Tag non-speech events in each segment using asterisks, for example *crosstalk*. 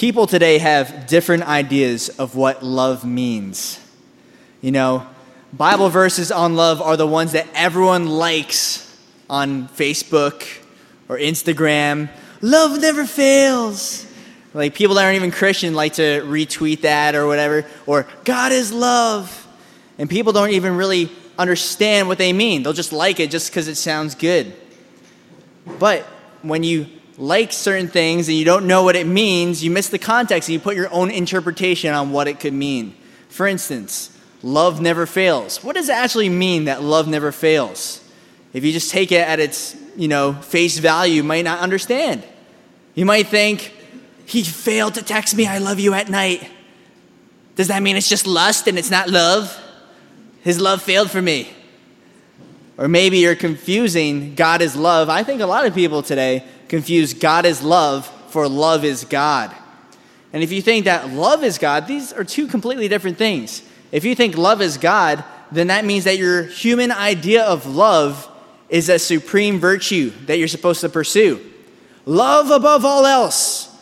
people today have different ideas of what love means. You know, Bible verses on love are the ones that everyone likes on Facebook or Instagram. Love never fails. Like people that aren't even Christian like to retweet that or whatever. Or God is love. And people don't even really understand what they mean. They'll just like it just because it sounds good. But when you like certain things and you don't know what it means, you miss the context and you put your own interpretation on what it could mean. For instance, love never fails. What does it actually mean that love never fails? If you just take it at its, you know, face value, you might not understand. You might think, he failed to text me, I love you at night. Does that mean it's just lust and it's not love? His love failed for me. Or maybe you're confusing God is love. I think a lot of people today confuse God is love for love is God. And if you think that love is God, these are two completely different things. If you think love is God, then that means that your human idea of love is a supreme virtue that you're supposed to pursue. Love above all else.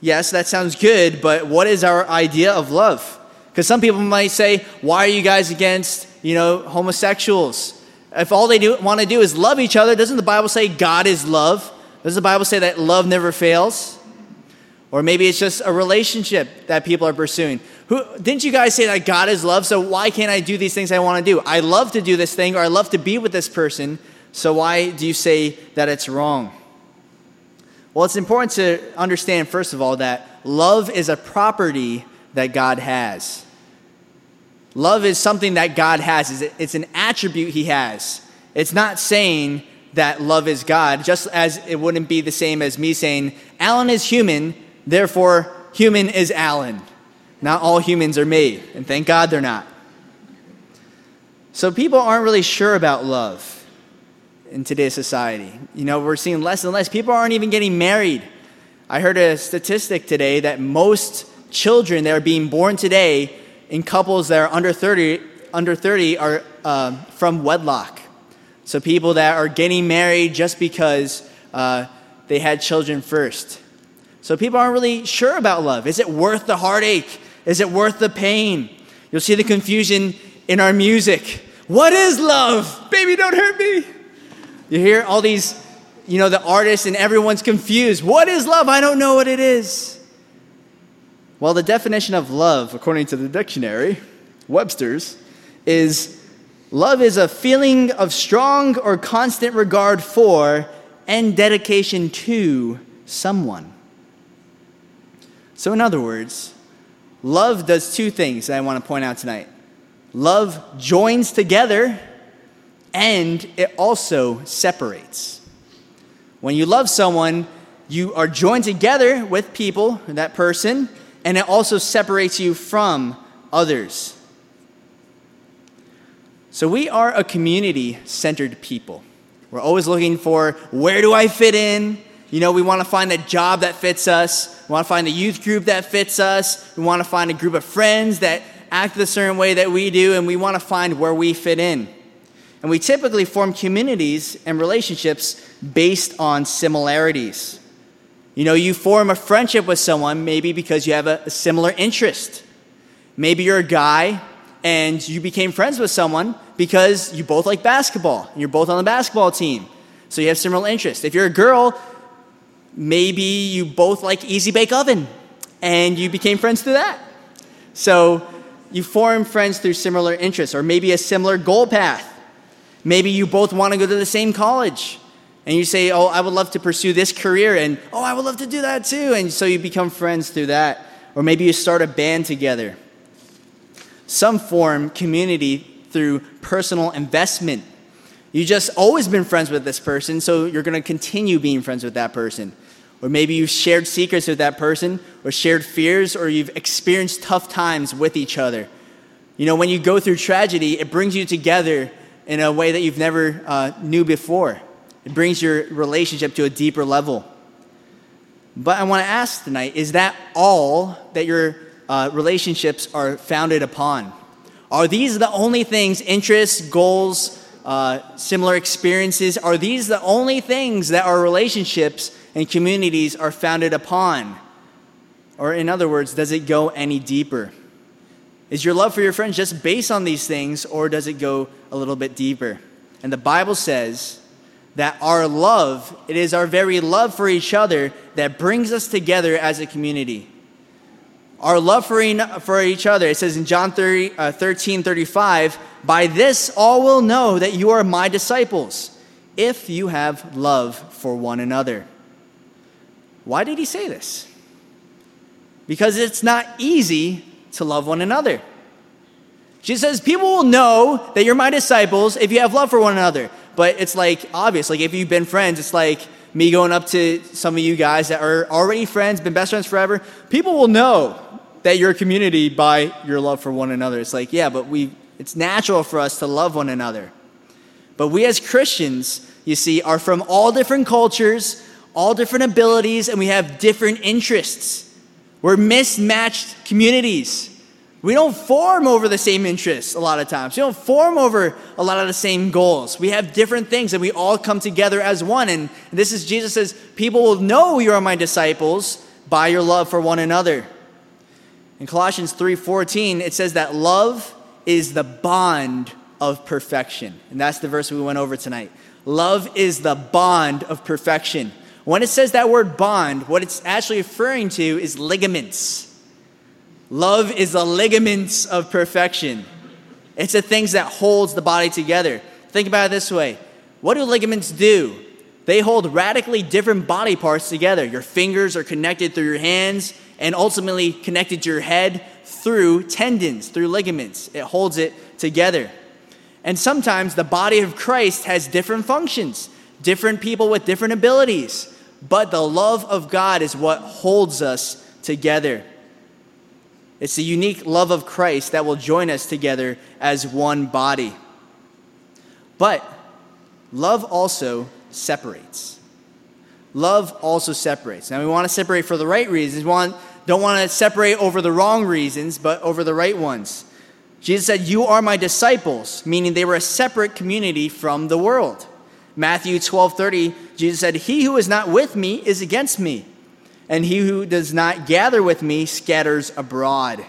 Yes, that sounds good, but what is our idea of love? Because some people might say, why are you guys against, you know, homosexuals? If all they do, want to do is love each other, doesn't the Bible say God is love? Does the Bible say that love never fails? Or maybe it's just a relationship that people are pursuing. Who, didn't you guys say that God is love? So why can't I do these things I want to do? I love to do this thing or I love to be with this person. So why do you say that it's wrong? Well, it's important to understand, first of all, that love is a property that God has. Love is something that God has, it's an attribute He has. It's not saying that love is God, just as it wouldn't be the same as me saying, Alan is human, therefore human is Alan. Not all humans are made, and thank God they're not. So people aren't really sure about love in today's society. You know, we're seeing less and less. People aren't even getting married. I heard a statistic today that most children that are being born today in couples that are under 30, under 30 are uh, from wedlock. So people that are getting married just because uh, they had children first. So people aren't really sure about love. Is it worth the heartache? Is it worth the pain? You'll see the confusion in our music. What is love? Baby, don't hurt me. You hear all these, you know, the artists and everyone's confused. What is love? I don't know what it is. Well, the definition of love, according to the dictionary, Webster's, is Love is a feeling of strong or constant regard for and dedication to someone. So, in other words, love does two things that I want to point out tonight. Love joins together and it also separates. When you love someone, you are joined together with people, that person, and it also separates you from others. So, we are a community centered people. We're always looking for where do I fit in? You know, we want to find a job that fits us. We want to find a youth group that fits us. We want to find a group of friends that act the certain way that we do, and we want to find where we fit in. And we typically form communities and relationships based on similarities. You know, you form a friendship with someone maybe because you have a, a similar interest. Maybe you're a guy and you became friends with someone because you both like basketball and you're both on the basketball team. So you have similar interests. If you're a girl, maybe you both like Easy Bake Oven and you became friends through that. So you form friends through similar interests or maybe a similar goal path. Maybe you both want to go to the same college and you say, Oh, I would love to pursue this career, and oh, I would love to do that too. And so you become friends through that. Or maybe you start a band together. Some form community through personal investment. You just always been friends with this person, so you're going to continue being friends with that person. Or maybe you've shared secrets with that person, or shared fears, or you've experienced tough times with each other. You know, when you go through tragedy, it brings you together in a way that you've never uh, knew before. It brings your relationship to a deeper level. But I want to ask tonight is that all that your uh, relationships are founded upon? Are these the only things, interests, goals, uh, similar experiences, are these the only things that our relationships and communities are founded upon? Or, in other words, does it go any deeper? Is your love for your friends just based on these things, or does it go a little bit deeper? And the Bible says that our love, it is our very love for each other that brings us together as a community. Our love for, for each other, it says in John 30, uh, 13 35, by this all will know that you are my disciples, if you have love for one another. Why did he say this? Because it's not easy to love one another. Jesus says, People will know that you're my disciples if you have love for one another. But it's like obvious. Like if you've been friends, it's like me going up to some of you guys that are already friends, been best friends forever. People will know that you're a community by your love for one another. It's like, yeah, but we it's natural for us to love one another. But we as Christians, you see, are from all different cultures, all different abilities, and we have different interests. We're mismatched communities. We don't form over the same interests a lot of times. We don't form over a lot of the same goals. We have different things and we all come together as one. And this is Jesus says, People will know you are my disciples by your love for one another. In Colossians 3:14, it says that love is the bond of perfection. And that's the verse we went over tonight. Love is the bond of perfection. When it says that word bond, what it's actually referring to is ligaments. Love is the ligaments of perfection. It's the things that holds the body together. Think about it this way. What do ligaments do? They hold radically different body parts together. Your fingers are connected through your hands and ultimately connected your head through tendons, through ligaments. It holds it together. And sometimes the body of Christ has different functions, different people with different abilities but the love of God is what holds us together. It's the unique love of Christ that will join us together as one body. But love also separates. Love also separates. Now we want to separate for the right reasons. We want, don't want to separate over the wrong reasons, but over the right ones. Jesus said, You are my disciples, meaning they were a separate community from the world. Matthew 12 30, Jesus said, He who is not with me is against me, and he who does not gather with me scatters abroad.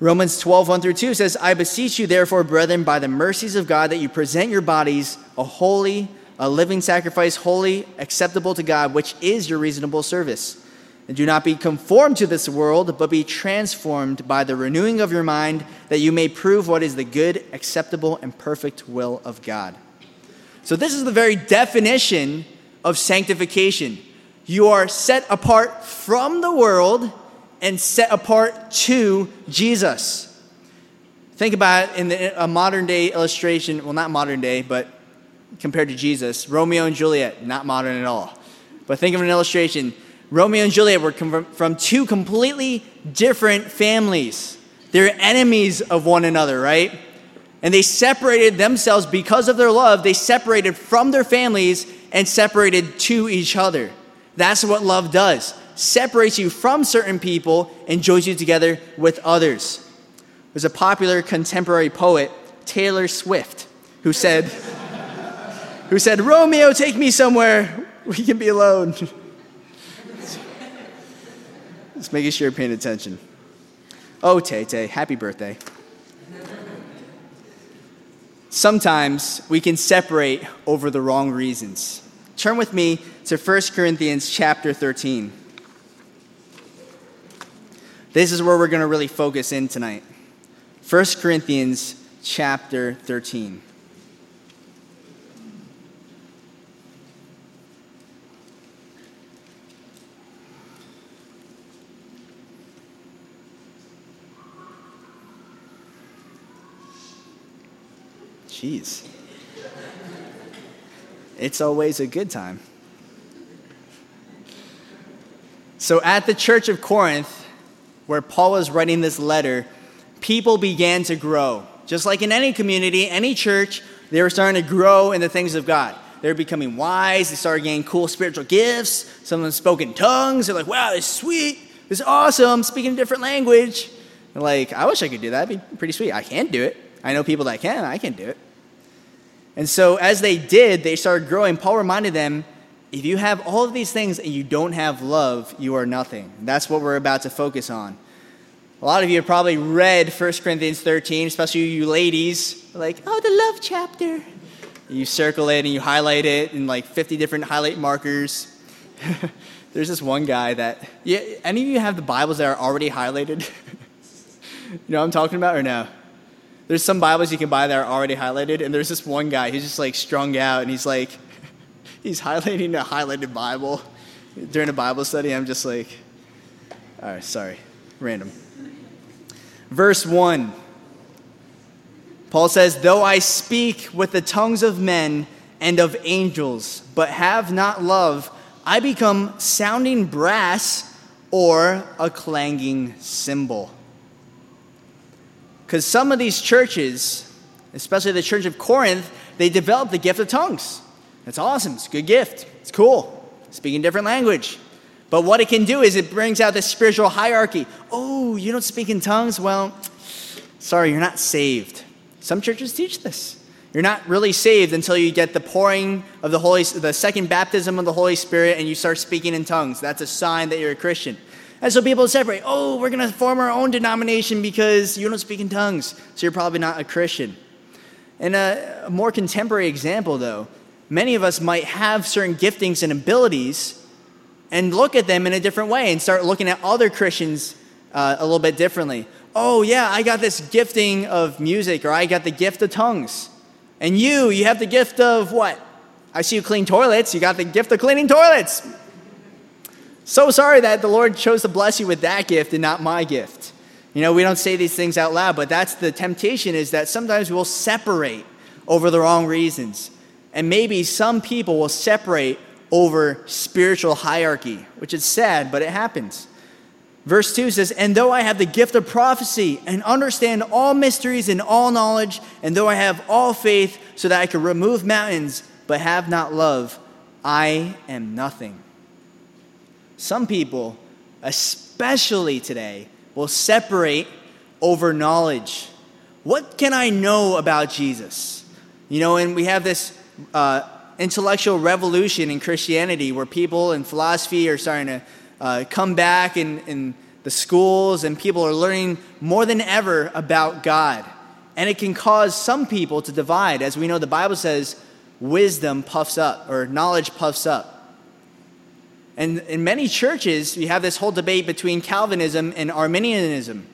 Romans 12 1 through 2 says, I beseech you, therefore, brethren, by the mercies of God, that you present your bodies a holy, a living sacrifice, holy, acceptable to God, which is your reasonable service. And do not be conformed to this world, but be transformed by the renewing of your mind, that you may prove what is the good, acceptable, and perfect will of God. So, this is the very definition of sanctification. You are set apart from the world and set apart to Jesus. Think about it in the, a modern day illustration, well, not modern day, but compared to Jesus, Romeo and Juliet, not modern at all. But think of an illustration. Romeo and Juliet were from two completely different families. They're enemies of one another, right? and they separated themselves because of their love. They separated from their families and separated to each other. That's what love does separates you from certain people and joins you together with others. There's a popular contemporary poet, Taylor Swift, who said, *laughs* who said, Romeo, take me somewhere we can be alone. *laughs* Just making sure you're paying attention. Oh, Tay Tay, happy birthday sometimes we can separate over the wrong reasons. Turn with me to 1 Corinthians chapter 13. This is where we're going to really focus in tonight. 1 Corinthians chapter 13. Jeez. It's always a good time. So, at the church of Corinth, where Paul was writing this letter, people began to grow. Just like in any community, any church, they were starting to grow in the things of God. They were becoming wise. They started getting cool spiritual gifts. Some of them spoke in tongues. They're like, wow, this is sweet. This is awesome. Speaking a different language. They're like, I wish I could do that. That'd be pretty sweet. I can't do it. I know people that can. I can't do it. And so, as they did, they started growing. Paul reminded them if you have all of these things and you don't have love, you are nothing. That's what we're about to focus on. A lot of you have probably read 1 Corinthians 13, especially you ladies, like, oh, the love chapter. You circle it and you highlight it in like 50 different highlight markers. *laughs* There's this one guy that, yeah, any of you have the Bibles that are already highlighted? *laughs* you know what I'm talking about or no? There's some Bibles you can buy that are already highlighted, and there's this one guy who's just like strung out, and he's like, *laughs* he's highlighting a highlighted Bible during a Bible study. I'm just like, all right, sorry, random. Verse 1 Paul says, Though I speak with the tongues of men and of angels, but have not love, I become sounding brass or a clanging cymbal. Because some of these churches, especially the church of Corinth, they developed the gift of tongues. That's awesome. It's a good gift. It's cool. Speaking different language. But what it can do is it brings out this spiritual hierarchy. Oh, you don't speak in tongues? Well, sorry, you're not saved. Some churches teach this. You're not really saved until you get the pouring of the Holy, the second baptism of the Holy Spirit, and you start speaking in tongues. That's a sign that you're a Christian. And so people separate. Oh, we're going to form our own denomination because you don't speak in tongues, so you're probably not a Christian. And a, more contemporary example, though, many of us might have certain giftings and abilities, and look at them in a different way, and start looking at other Christians uh, a little bit differently. Oh yeah, I got this gifting of music, or I got the gift of tongues. And you, you have the gift of what? I see you clean toilets. You got the gift of cleaning toilets. So sorry that the Lord chose to bless you with that gift and not my gift. You know, we don't say these things out loud, but that's the temptation is that sometimes we'll separate over the wrong reasons. And maybe some people will separate over spiritual hierarchy, which is sad, but it happens. Verse 2 says, And though I have the gift of prophecy and understand all mysteries and all knowledge, and though I have all faith so that I can remove mountains, but have not love, I am nothing. Some people, especially today, will separate over knowledge. What can I know about Jesus? You know, and we have this uh, intellectual revolution in Christianity where people in philosophy are starting to uh, come back in, in the schools, and people are learning more than ever about God. And it can cause some people to divide. As we know, the Bible says wisdom puffs up, or knowledge puffs up. And in many churches, you have this whole debate between Calvinism and Arminianism.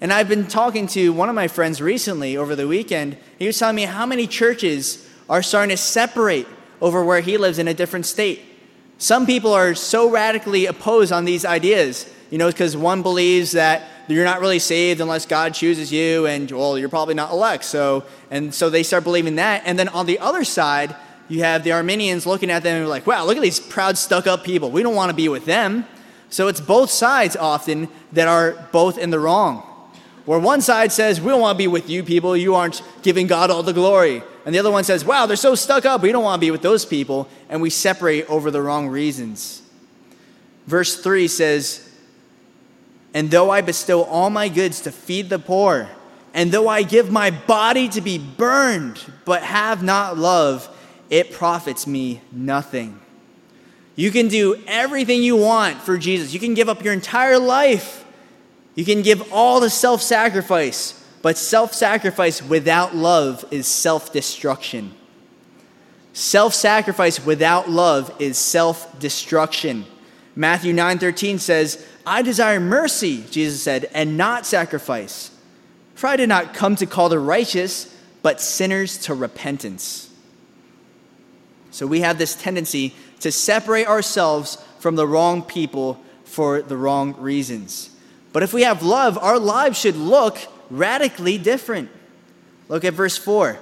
And I've been talking to one of my friends recently over the weekend. He was telling me how many churches are starting to separate over where he lives in a different state. Some people are so radically opposed on these ideas, you know, because one believes that you're not really saved unless God chooses you, and well, you're probably not elect. So, and so they start believing that. And then on the other side, you have the Arminians looking at them and like, wow, look at these proud, stuck up people. We don't want to be with them. So it's both sides often that are both in the wrong. Where one side says, we don't want to be with you people, you aren't giving God all the glory. And the other one says, wow, they're so stuck up, we don't want to be with those people. And we separate over the wrong reasons. Verse 3 says, And though I bestow all my goods to feed the poor, and though I give my body to be burned, but have not love, it profits me nothing. You can do everything you want for Jesus. You can give up your entire life. You can give all the self sacrifice. But self sacrifice without love is self destruction. Self sacrifice without love is self destruction. Matthew 9:13 says, "I desire mercy," Jesus said, "and not sacrifice. For I did not come to call the righteous, but sinners to repentance." So we have this tendency to separate ourselves from the wrong people for the wrong reasons. But if we have love, our lives should look radically different. Look at verse 4.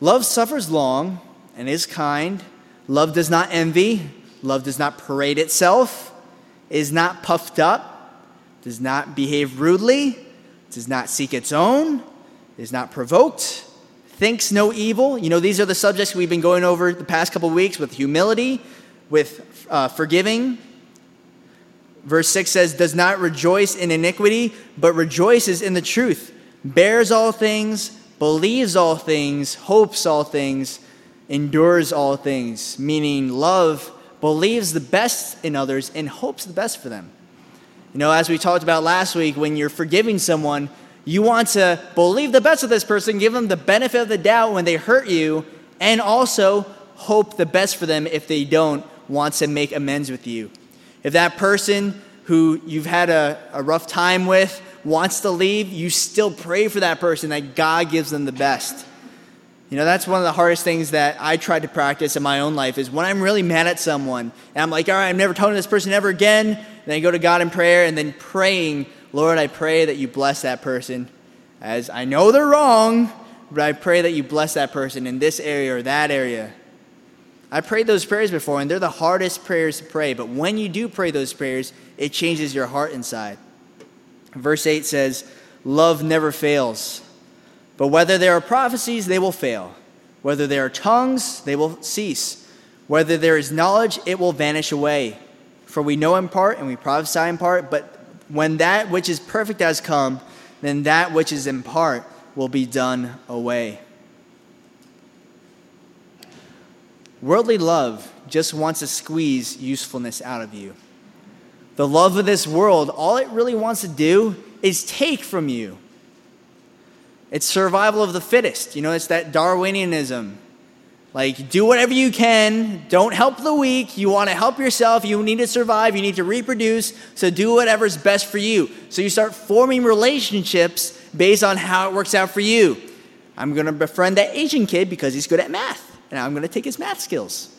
Love suffers long and is kind. Love does not envy. Love does not parade itself, is not puffed up, does not behave rudely, does not seek its own, is not provoked, thinks no evil. You know, these are the subjects we've been going over the past couple weeks with humility, with uh, forgiving, Verse 6 says, Does not rejoice in iniquity, but rejoices in the truth, bears all things, believes all things, hopes all things, endures all things. Meaning, love believes the best in others and hopes the best for them. You know, as we talked about last week, when you're forgiving someone, you want to believe the best of this person, give them the benefit of the doubt when they hurt you, and also hope the best for them if they don't want to make amends with you. If that person who you've had a, a rough time with wants to leave, you still pray for that person that God gives them the best. You know, that's one of the hardest things that I tried to practice in my own life is when I'm really mad at someone and I'm like, all right, I'm never talking to this person ever again. And I go to God in prayer and then praying, Lord, I pray that you bless that person. As I know they're wrong, but I pray that you bless that person in this area or that area. I prayed those prayers before, and they're the hardest prayers to pray. But when you do pray those prayers, it changes your heart inside. Verse 8 says, Love never fails. But whether there are prophecies, they will fail. Whether there are tongues, they will cease. Whether there is knowledge, it will vanish away. For we know in part and we prophesy in part, but when that which is perfect has come, then that which is in part will be done away. Worldly love just wants to squeeze usefulness out of you. The love of this world, all it really wants to do is take from you. It's survival of the fittest. You know, it's that Darwinianism. Like, do whatever you can. Don't help the weak. You want to help yourself. You need to survive. You need to reproduce. So, do whatever's best for you. So, you start forming relationships based on how it works out for you. I'm going to befriend that Asian kid because he's good at math, and I'm going to take his math skills.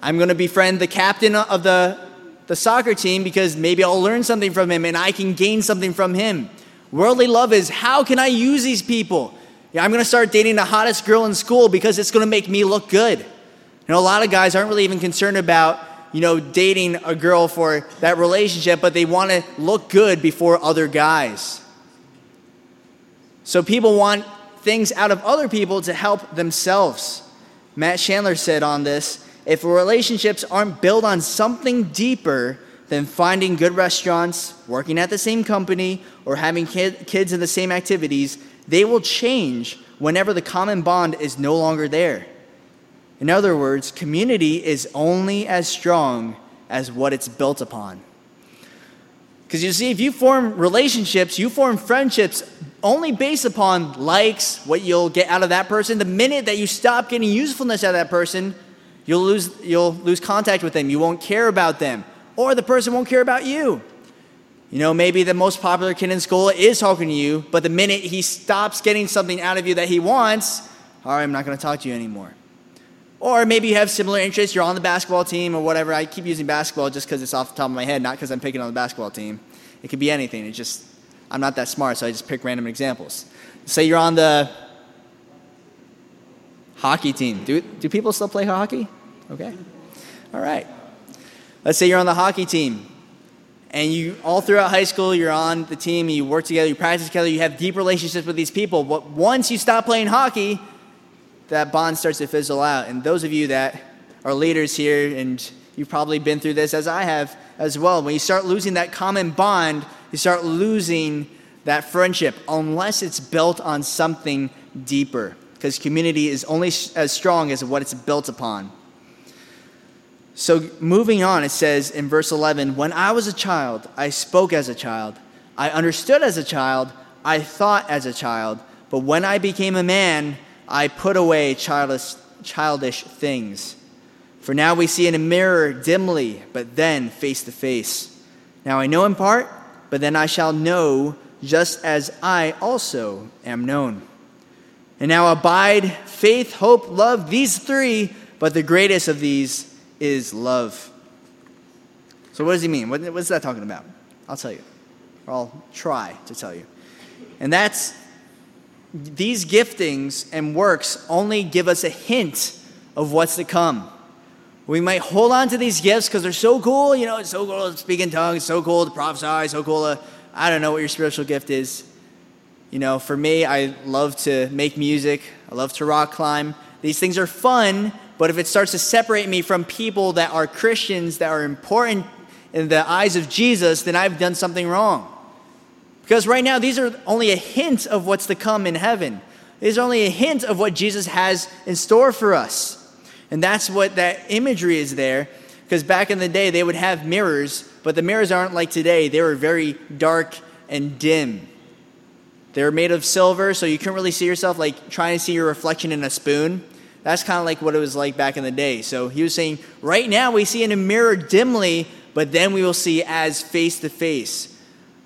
I'm going to befriend the captain of the, the soccer team because maybe I'll learn something from him and I can gain something from him. Worldly love is how can I use these people? Yeah, I'm going to start dating the hottest girl in school because it's going to make me look good. You know, a lot of guys aren't really even concerned about, you know, dating a girl for that relationship, but they want to look good before other guys. So people want things out of other people to help themselves. Matt Chandler said on this if relationships aren't built on something deeper, than finding good restaurants, working at the same company, or having kid, kids in the same activities, they will change whenever the common bond is no longer there. In other words, community is only as strong as what it's built upon. Because you see, if you form relationships, you form friendships only based upon likes, what you'll get out of that person. The minute that you stop getting usefulness out of that person, you'll lose, you'll lose contact with them. You won't care about them or the person won't care about you. You know, maybe the most popular kid in school is talking to you, but the minute he stops getting something out of you that he wants, all right, I'm not going to talk to you anymore. Or maybe you have similar interests, you're on the basketball team or whatever. I keep using basketball just because it's off the top of my head, not because I'm picking on the basketball team. It could be anything. It's just, I'm not that smart, so I just pick random examples. Say you're on the hockey team. Do, do people still play hockey? Okay. All right. Let's say you're on the hockey team and you all throughout high school you're on the team you work together you practice together you have deep relationships with these people. But once you stop playing hockey that bond starts to fizzle out. And those of you that are leaders here and you've probably been through this as i have as well when you start losing that common bond you start losing that friendship unless it's built on something deeper. Because community is only as strong as what it's built upon so, moving on, it says in verse 11 When I was a child, I spoke as a child, I understood as a child, I thought as a child, but when I became a man, I put away childish, childish things. For now we see in a mirror dimly, but then face to face. Now I know in part, but then I shall know just as I also am known. And now abide faith, hope, love, these three, but the greatest of these is love. So, what does he mean? What, what's that talking about? I'll tell you, or I'll try to tell you. And that's these giftings and works only give us a hint of what's to come. We might hold on to these gifts because they're so cool. You know, it's so cool to speak in tongues, so cool to prophesy, so cool to, I don't know what your spiritual gift is. You know, for me, I love to make music, I love to rock climb. These things are fun, but if it starts to separate me from people that are Christians, that are important in the eyes of Jesus, then I've done something wrong. Because right now, these are only a hint of what's to come in heaven. These are only a hint of what Jesus has in store for us. And that's what that imagery is there. Because back in the day, they would have mirrors, but the mirrors aren't like today. They were very dark and dim. They were made of silver, so you couldn't really see yourself like trying to see your reflection in a spoon. That's kind of like what it was like back in the day. So he was saying, right now we see in a mirror dimly, but then we will see as face to face.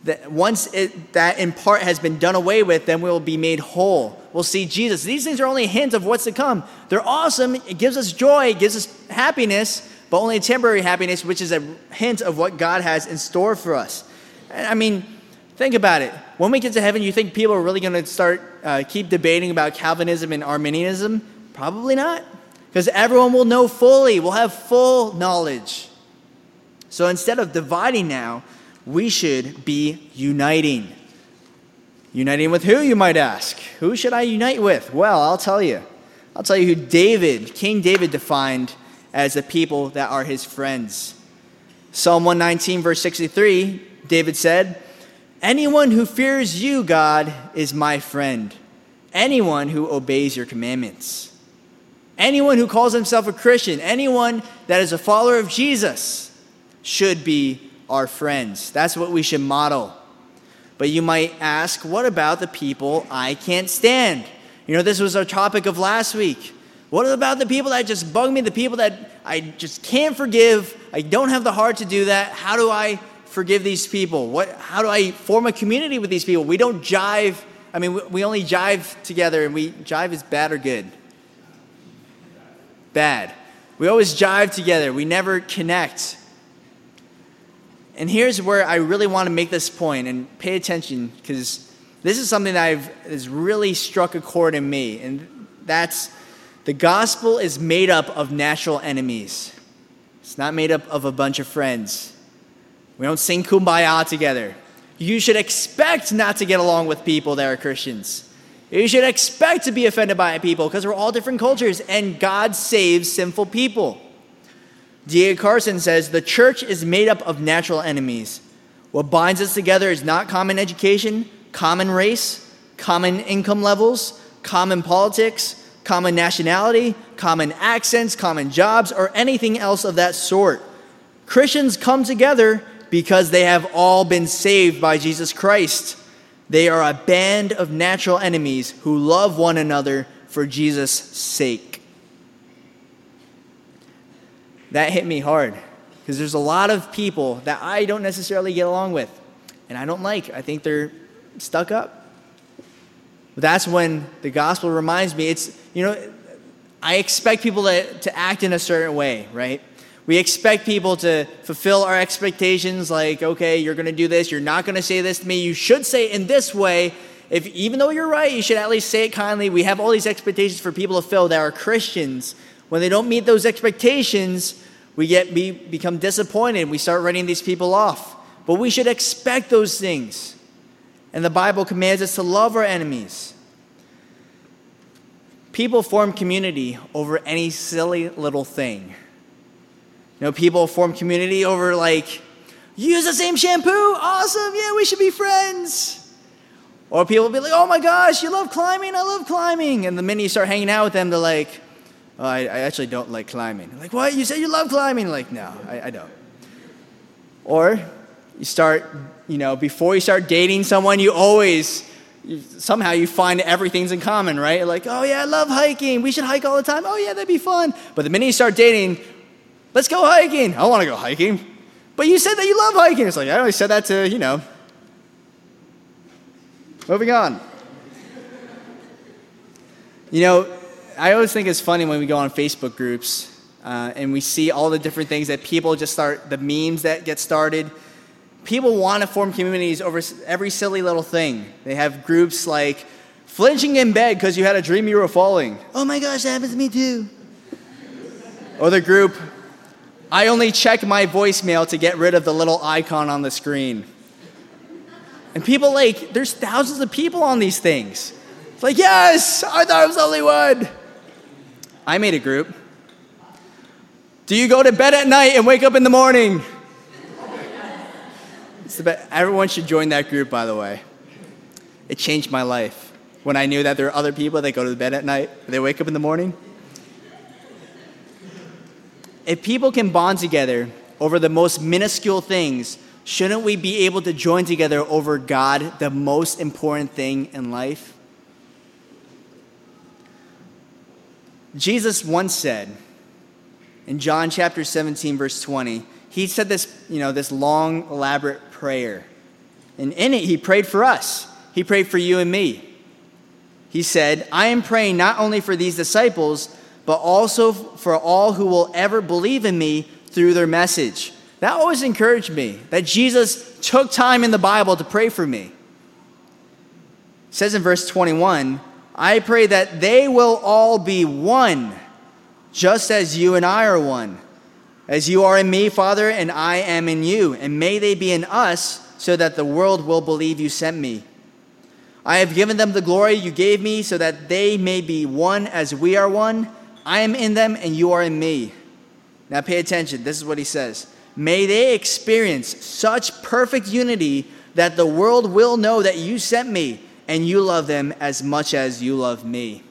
That once it, that in part has been done away with, then we will be made whole. We'll see Jesus. These things are only a hint of what's to come. They're awesome. It gives us joy, it gives us happiness, but only temporary happiness, which is a hint of what God has in store for us. I mean, think about it. When we get to heaven, you think people are really going to start uh, keep debating about Calvinism and Arminianism? Probably not, because everyone will know fully, will have full knowledge. So instead of dividing now, we should be uniting. Uniting with who, you might ask? Who should I unite with? Well, I'll tell you. I'll tell you who David, King David, defined as the people that are his friends. Psalm 119, verse 63, David said, Anyone who fears you, God, is my friend. Anyone who obeys your commandments. Anyone who calls himself a Christian, anyone that is a follower of Jesus, should be our friends. That's what we should model. But you might ask, what about the people I can't stand? You know, this was our topic of last week. What about the people that just bug me, the people that I just can't forgive? I don't have the heart to do that. How do I forgive these people? What, how do I form a community with these people? We don't jive. I mean, we only jive together, and we jive is bad or good? Bad. We always jive together, we never connect. And here's where I really want to make this point and pay attention because this is something that I've, has really struck a chord in me. And that's the gospel is made up of natural enemies, it's not made up of a bunch of friends. We don't sing kumbaya together. You should expect not to get along with people that are Christians. You should expect to be offended by people because we're all different cultures and God saves sinful people. D.A. Carson says the church is made up of natural enemies. What binds us together is not common education, common race, common income levels, common politics, common nationality, common accents, common jobs, or anything else of that sort. Christians come together because they have all been saved by Jesus Christ. They are a band of natural enemies who love one another for Jesus' sake that hit me hard because there's a lot of people that I don't necessarily get along with and I don't like. I think they're stuck up. But that's when the gospel reminds me it's, you know, I expect people to, to act in a certain way, right? We expect people to fulfill our expectations like, okay, you're going to do this, you're not going to say this to me, you should say it in this way. If even though you're right, you should at least say it kindly. We have all these expectations for people to fill that are Christians when they don't meet those expectations, we get we become disappointed. We start writing these people off. But we should expect those things. And the Bible commands us to love our enemies. People form community over any silly little thing. Know, people form community over like, you use the same shampoo, awesome, yeah, we should be friends. Or people be like, oh my gosh, you love climbing, I love climbing. And the minute you start hanging out with them, they're like, oh, I, I, actually don't like climbing. I'm like, what? You say you love climbing? like, no, I, I don't. Or you start, you know, before you start dating someone, you always, you, somehow you find everything's in common, right? Like, oh yeah, I love hiking. We should hike all the time. Oh yeah, that'd be fun. But the minute you start dating, let's go hiking. I want to go hiking. But you said that you love hiking. It's like, I only said that to, you know. Moving on. You know, I always think it's funny when we go on Facebook groups uh, and we see all the different things that people just start, the memes that get started. People want to form communities over every silly little thing. They have groups like flinching in bed because you had a dream you were falling. Oh my gosh, that happens to me too. or the group, I only check my voicemail to get rid of the little icon on the screen. And people like, there's thousands of people on these things. It's like, yes, I thought I was the only one. I made a group. Do you go to bed at night and wake up in the morning? Everyone should join that group, by the way. It changed my life when I knew that there are other people that go to bed at night, they wake up in the morning. If people can bond together over the most minuscule things, shouldn't we be able to join together over God, the most important thing in life? Jesus once said in John chapter 17, verse 20, he said this, you know, this long, elaborate prayer. And in it, he prayed for us. He prayed for you and me. He said, I am praying not only for these disciples, but also for all who will ever believe in me through their message. That always encouraged me that Jesus took time in the Bible to pray for me. It says in verse 21 I pray that they will all be one, just as you and I are one. As you are in me, Father, and I am in you, and may they be in us, so that the world will believe you sent me. I have given them the glory you gave me, so that they may be one as we are one. I am in them, and you are in me. Now pay attention. This is what he says. May they experience such perfect unity that the world will know that you sent me and you love them as much as you love me.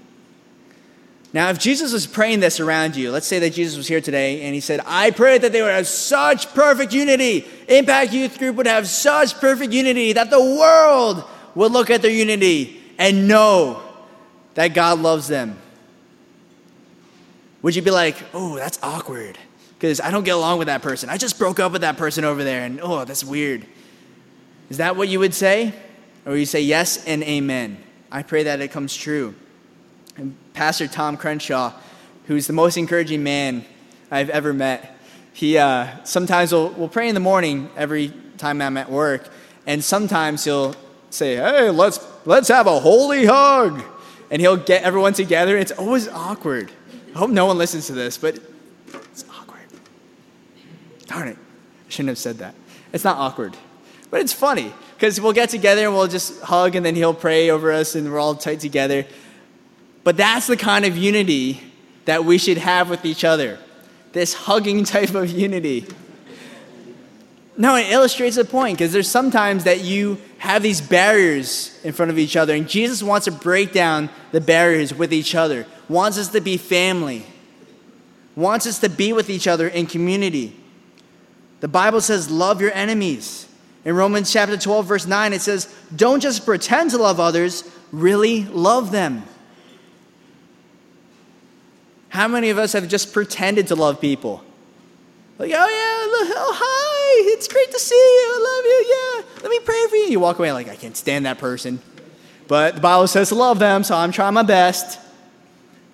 Now, if Jesus was praying this around you, let's say that Jesus was here today and he said, I pray that they would have such perfect unity. Impact Youth Group would have such perfect unity that the world would look at their unity and know that God loves them. Would you be like, oh, that's awkward? Because I don't get along with that person. I just broke up with that person over there and oh, that's weird. Is that what you would say? Or you say yes and amen? I pray that it comes true. And Pastor Tom Crenshaw, who's the most encouraging man I've ever met, he uh, sometimes will, will pray in the morning every time I'm at work, and sometimes he'll say, "Hey, let's let's have a holy hug," and he'll get everyone together. It's always awkward. I hope no one listens to this, but it's awkward. Darn it, I shouldn't have said that. It's not awkward, but it's funny because we'll get together and we'll just hug, and then he'll pray over us, and we're all tight together. But that's the kind of unity that we should have with each other this hugging *laughs* type of unity. No, it illustrates the point because there's sometimes that you have these barriers in front of each other, and Jesus wants to break down the barriers with each other, wants us to be family, wants us to be with each other in community. The Bible says, Love your enemies. In Romans chapter 12, verse 9, it says, Don't just pretend to love others, really love them. How many of us have just pretended to love people? Like, oh yeah, oh hi, it's great to see you, I love you, yeah, let me pray for you. You walk away like, I can't stand that person. But the Bible says to love them, so I'm trying my best.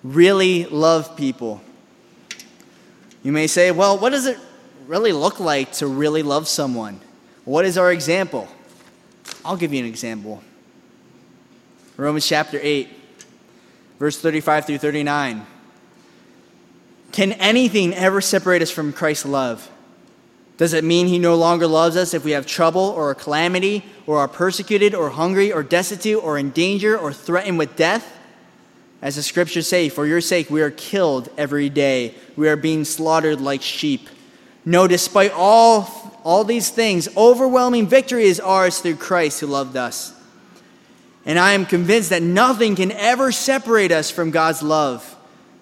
Really love people. You may say, well, what does it really look like to really love someone? What is our example? I'll give you an example. Romans chapter 8, verse 35 through 39. Can anything ever separate us from Christ's love? Does it mean he no longer loves us if we have trouble or a calamity or are persecuted or hungry or destitute or in danger or threatened with death? As the scriptures say, for your sake we are killed every day. We are being slaughtered like sheep. No, despite all, all these things, overwhelming victory is ours through Christ who loved us. And I am convinced that nothing can ever separate us from God's love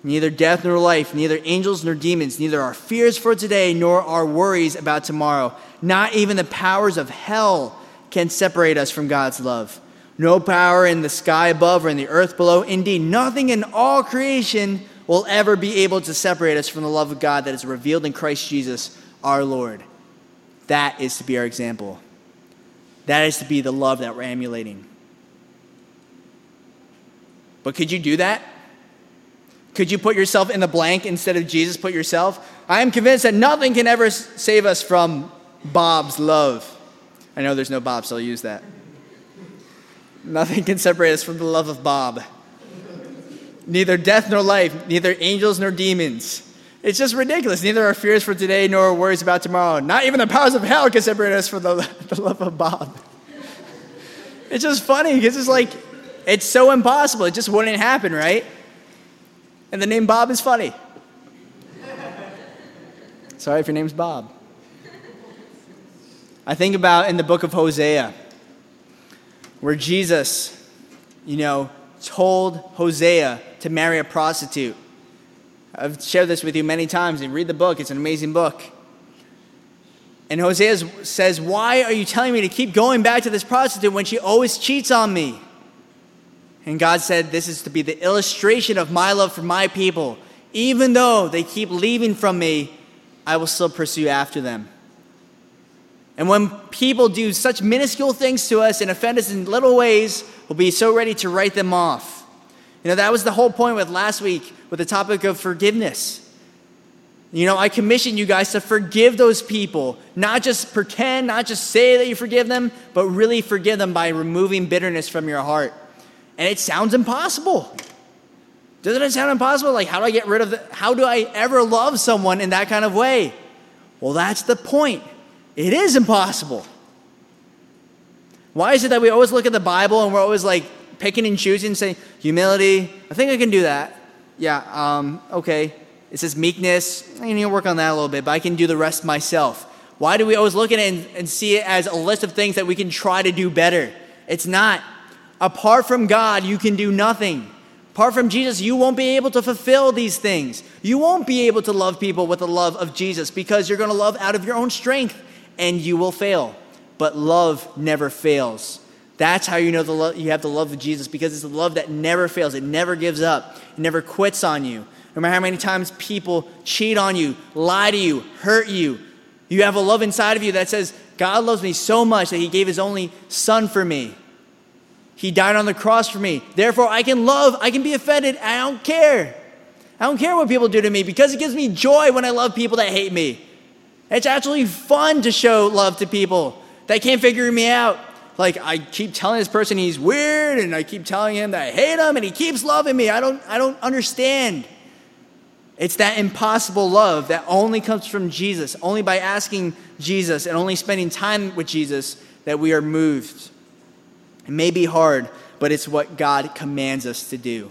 neither death nor life, neither angels nor demons, neither our fears for today nor our worries about tomorrow. Not even the powers of hell can separate us from God's love. No power in the sky above or in the earth below. Indeed, nothing in all creation will ever be able to separate us from the love of God that is revealed in Christ Jesus our Lord. That is to be our example. That is to be the love that we're emulating. But could you do that? Could you put yourself in the blank instead of Jesus put yourself? I am convinced that nothing can ever save us from Bob's love. I know there's no Bob, so I'll use that. Nothing can separate us from the love of Bob. Neither death nor life, neither angels nor demons. It's just ridiculous. Neither our fears for today nor our worries about tomorrow. Not even the powers of hell can separate us from the, *laughs* the love of Bob. It's just funny because it's like, it's so impossible. It just wouldn't happen, right? And the name Bob is funny. Sorry if your name's Bob. I think about in the book of Hosea, where Jesus, you know, told Hosea to marry a prostitute. I've shared this with you many times. And read the book, it's an amazing book. And Hosea says, Why are you telling me to keep going back to this prostitute when she always cheats on me? And God said, This is to be the illustration of my love for my people. Even though they keep leaving from me, I will still pursue after them. And when people do such minuscule things to us and offend us in little ways, we'll be so ready to write them off. You know, that was the whole point with last week with the topic of forgiveness. You know, I commission you guys to forgive those people, not just pretend, not just say that you forgive them, but really forgive them by removing bitterness from your heart. And it sounds impossible. Doesn't it sound impossible? Like, how do I get rid of the, how do I ever love someone in that kind of way? Well, that's the point. It is impossible. Why is it that we always look at the Bible and we're always like picking and choosing saying, humility, I think I can do that. Yeah, um, okay. It says meekness, I need to work on that a little bit, but I can do the rest myself. Why do we always look at it and, and see it as a list of things that we can try to do better? It's not. Apart from God, you can do nothing. Apart from Jesus, you won't be able to fulfill these things. You won't be able to love people with the love of Jesus because you're going to love out of your own strength and you will fail. But love never fails. That's how you know the love, you have the love of Jesus because it's the love that never fails. It never gives up. It never quits on you. No matter how many times people cheat on you, lie to you, hurt you, you have a love inside of you that says, God loves me so much that he gave his only son for me. He died on the cross for me. Therefore, I can love, I can be offended. I don't care. I don't care what people do to me because it gives me joy when I love people that hate me. It's actually fun to show love to people that can't figure me out. Like I keep telling this person he's weird and I keep telling him that I hate him and he keeps loving me. I don't I don't understand. It's that impossible love that only comes from Jesus, only by asking Jesus and only spending time with Jesus that we are moved. It may be hard, but it's what God commands us to do.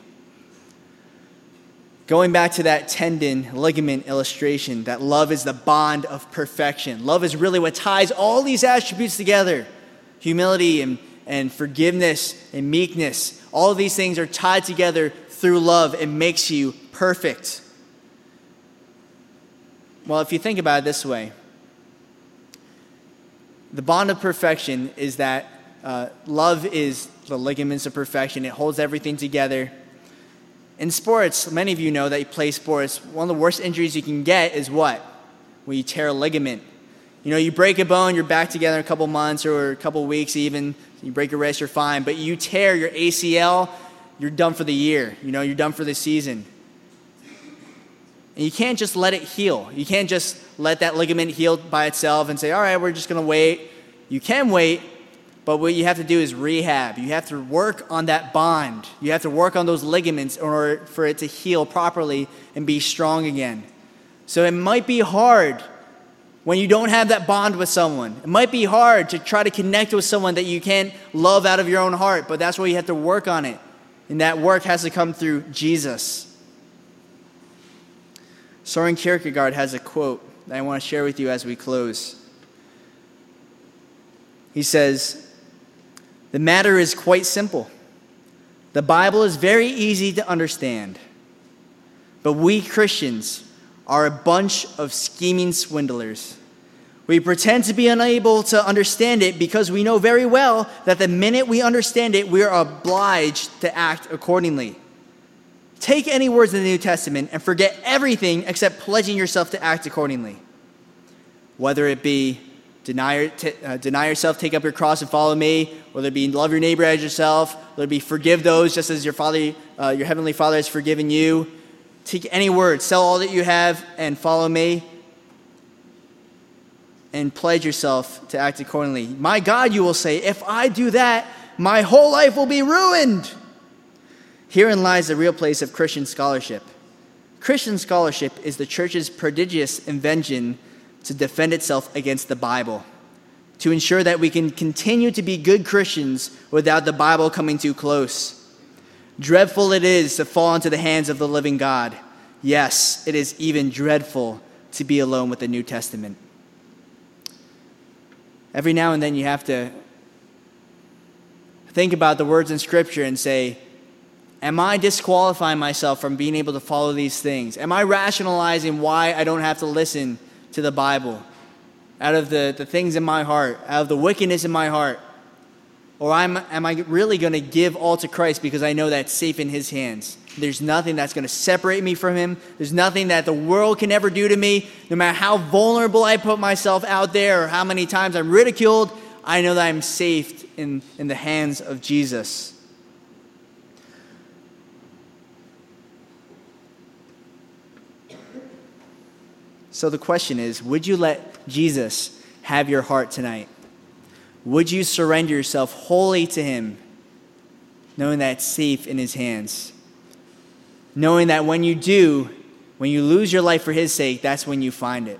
Going back to that tendon ligament illustration, that love is the bond of perfection. Love is really what ties all these attributes together humility and, and forgiveness and meekness. All of these things are tied together through love. It makes you perfect. Well, if you think about it this way, the bond of perfection is that uh, love is the ligaments of perfection, it holds everything together. In sports, many of you know that you play sports. One of the worst injuries you can get is what? When you tear a ligament. You know, you break a bone, you're back together in a couple months or a couple weeks even. You break a wrist, you're fine. But you tear your ACL, you're done for the year. You know, you're done for the season. And you can't just let it heal. You can't just let that ligament heal by itself and say, all right, we're just going to wait. You can wait, but what you have to do is rehab. You have to work on that bond. You have to work on those ligaments in order for it to heal properly and be strong again. So it might be hard when you don't have that bond with someone. It might be hard to try to connect with someone that you can't love out of your own heart, but that's why you have to work on it. And that work has to come through Jesus. Soren Kierkegaard has a quote that I want to share with you as we close. He says, the matter is quite simple. The Bible is very easy to understand, but we Christians are a bunch of scheming swindlers. We pretend to be unable to understand it because we know very well that the minute we understand it, we are obliged to act accordingly. Take any words in the New Testament and forget everything except pledging yourself to act accordingly. Whether it be Deny, t- uh, deny yourself, take up your cross, and follow me. Whether it be love your neighbor as yourself, whether it be forgive those just as your father, uh, your heavenly Father has forgiven you. Take any word, sell all that you have, and follow me. And pledge yourself to act accordingly. My God, you will say, if I do that, my whole life will be ruined. Herein lies the real place of Christian scholarship. Christian scholarship is the church's prodigious invention to defend itself against the Bible, to ensure that we can continue to be good Christians without the Bible coming too close. Dreadful it is to fall into the hands of the living God. Yes, it is even dreadful to be alone with the New Testament. Every now and then you have to think about the words in Scripture and say, Am I disqualifying myself from being able to follow these things? Am I rationalizing why I don't have to listen to the Bible out of the, the things in my heart, out of the wickedness in my heart? Or am, am I really going to give all to Christ because I know that's safe in His hands? There's nothing that's going to separate me from Him. There's nothing that the world can ever do to me. No matter how vulnerable I put myself out there or how many times I'm ridiculed, I know that I'm safe in, in the hands of Jesus. So the question is would you let Jesus have your heart tonight? Would you surrender yourself wholly to Him, knowing that it's safe in His hands? Knowing that when you do, when you lose your life for His sake, that's when you find it.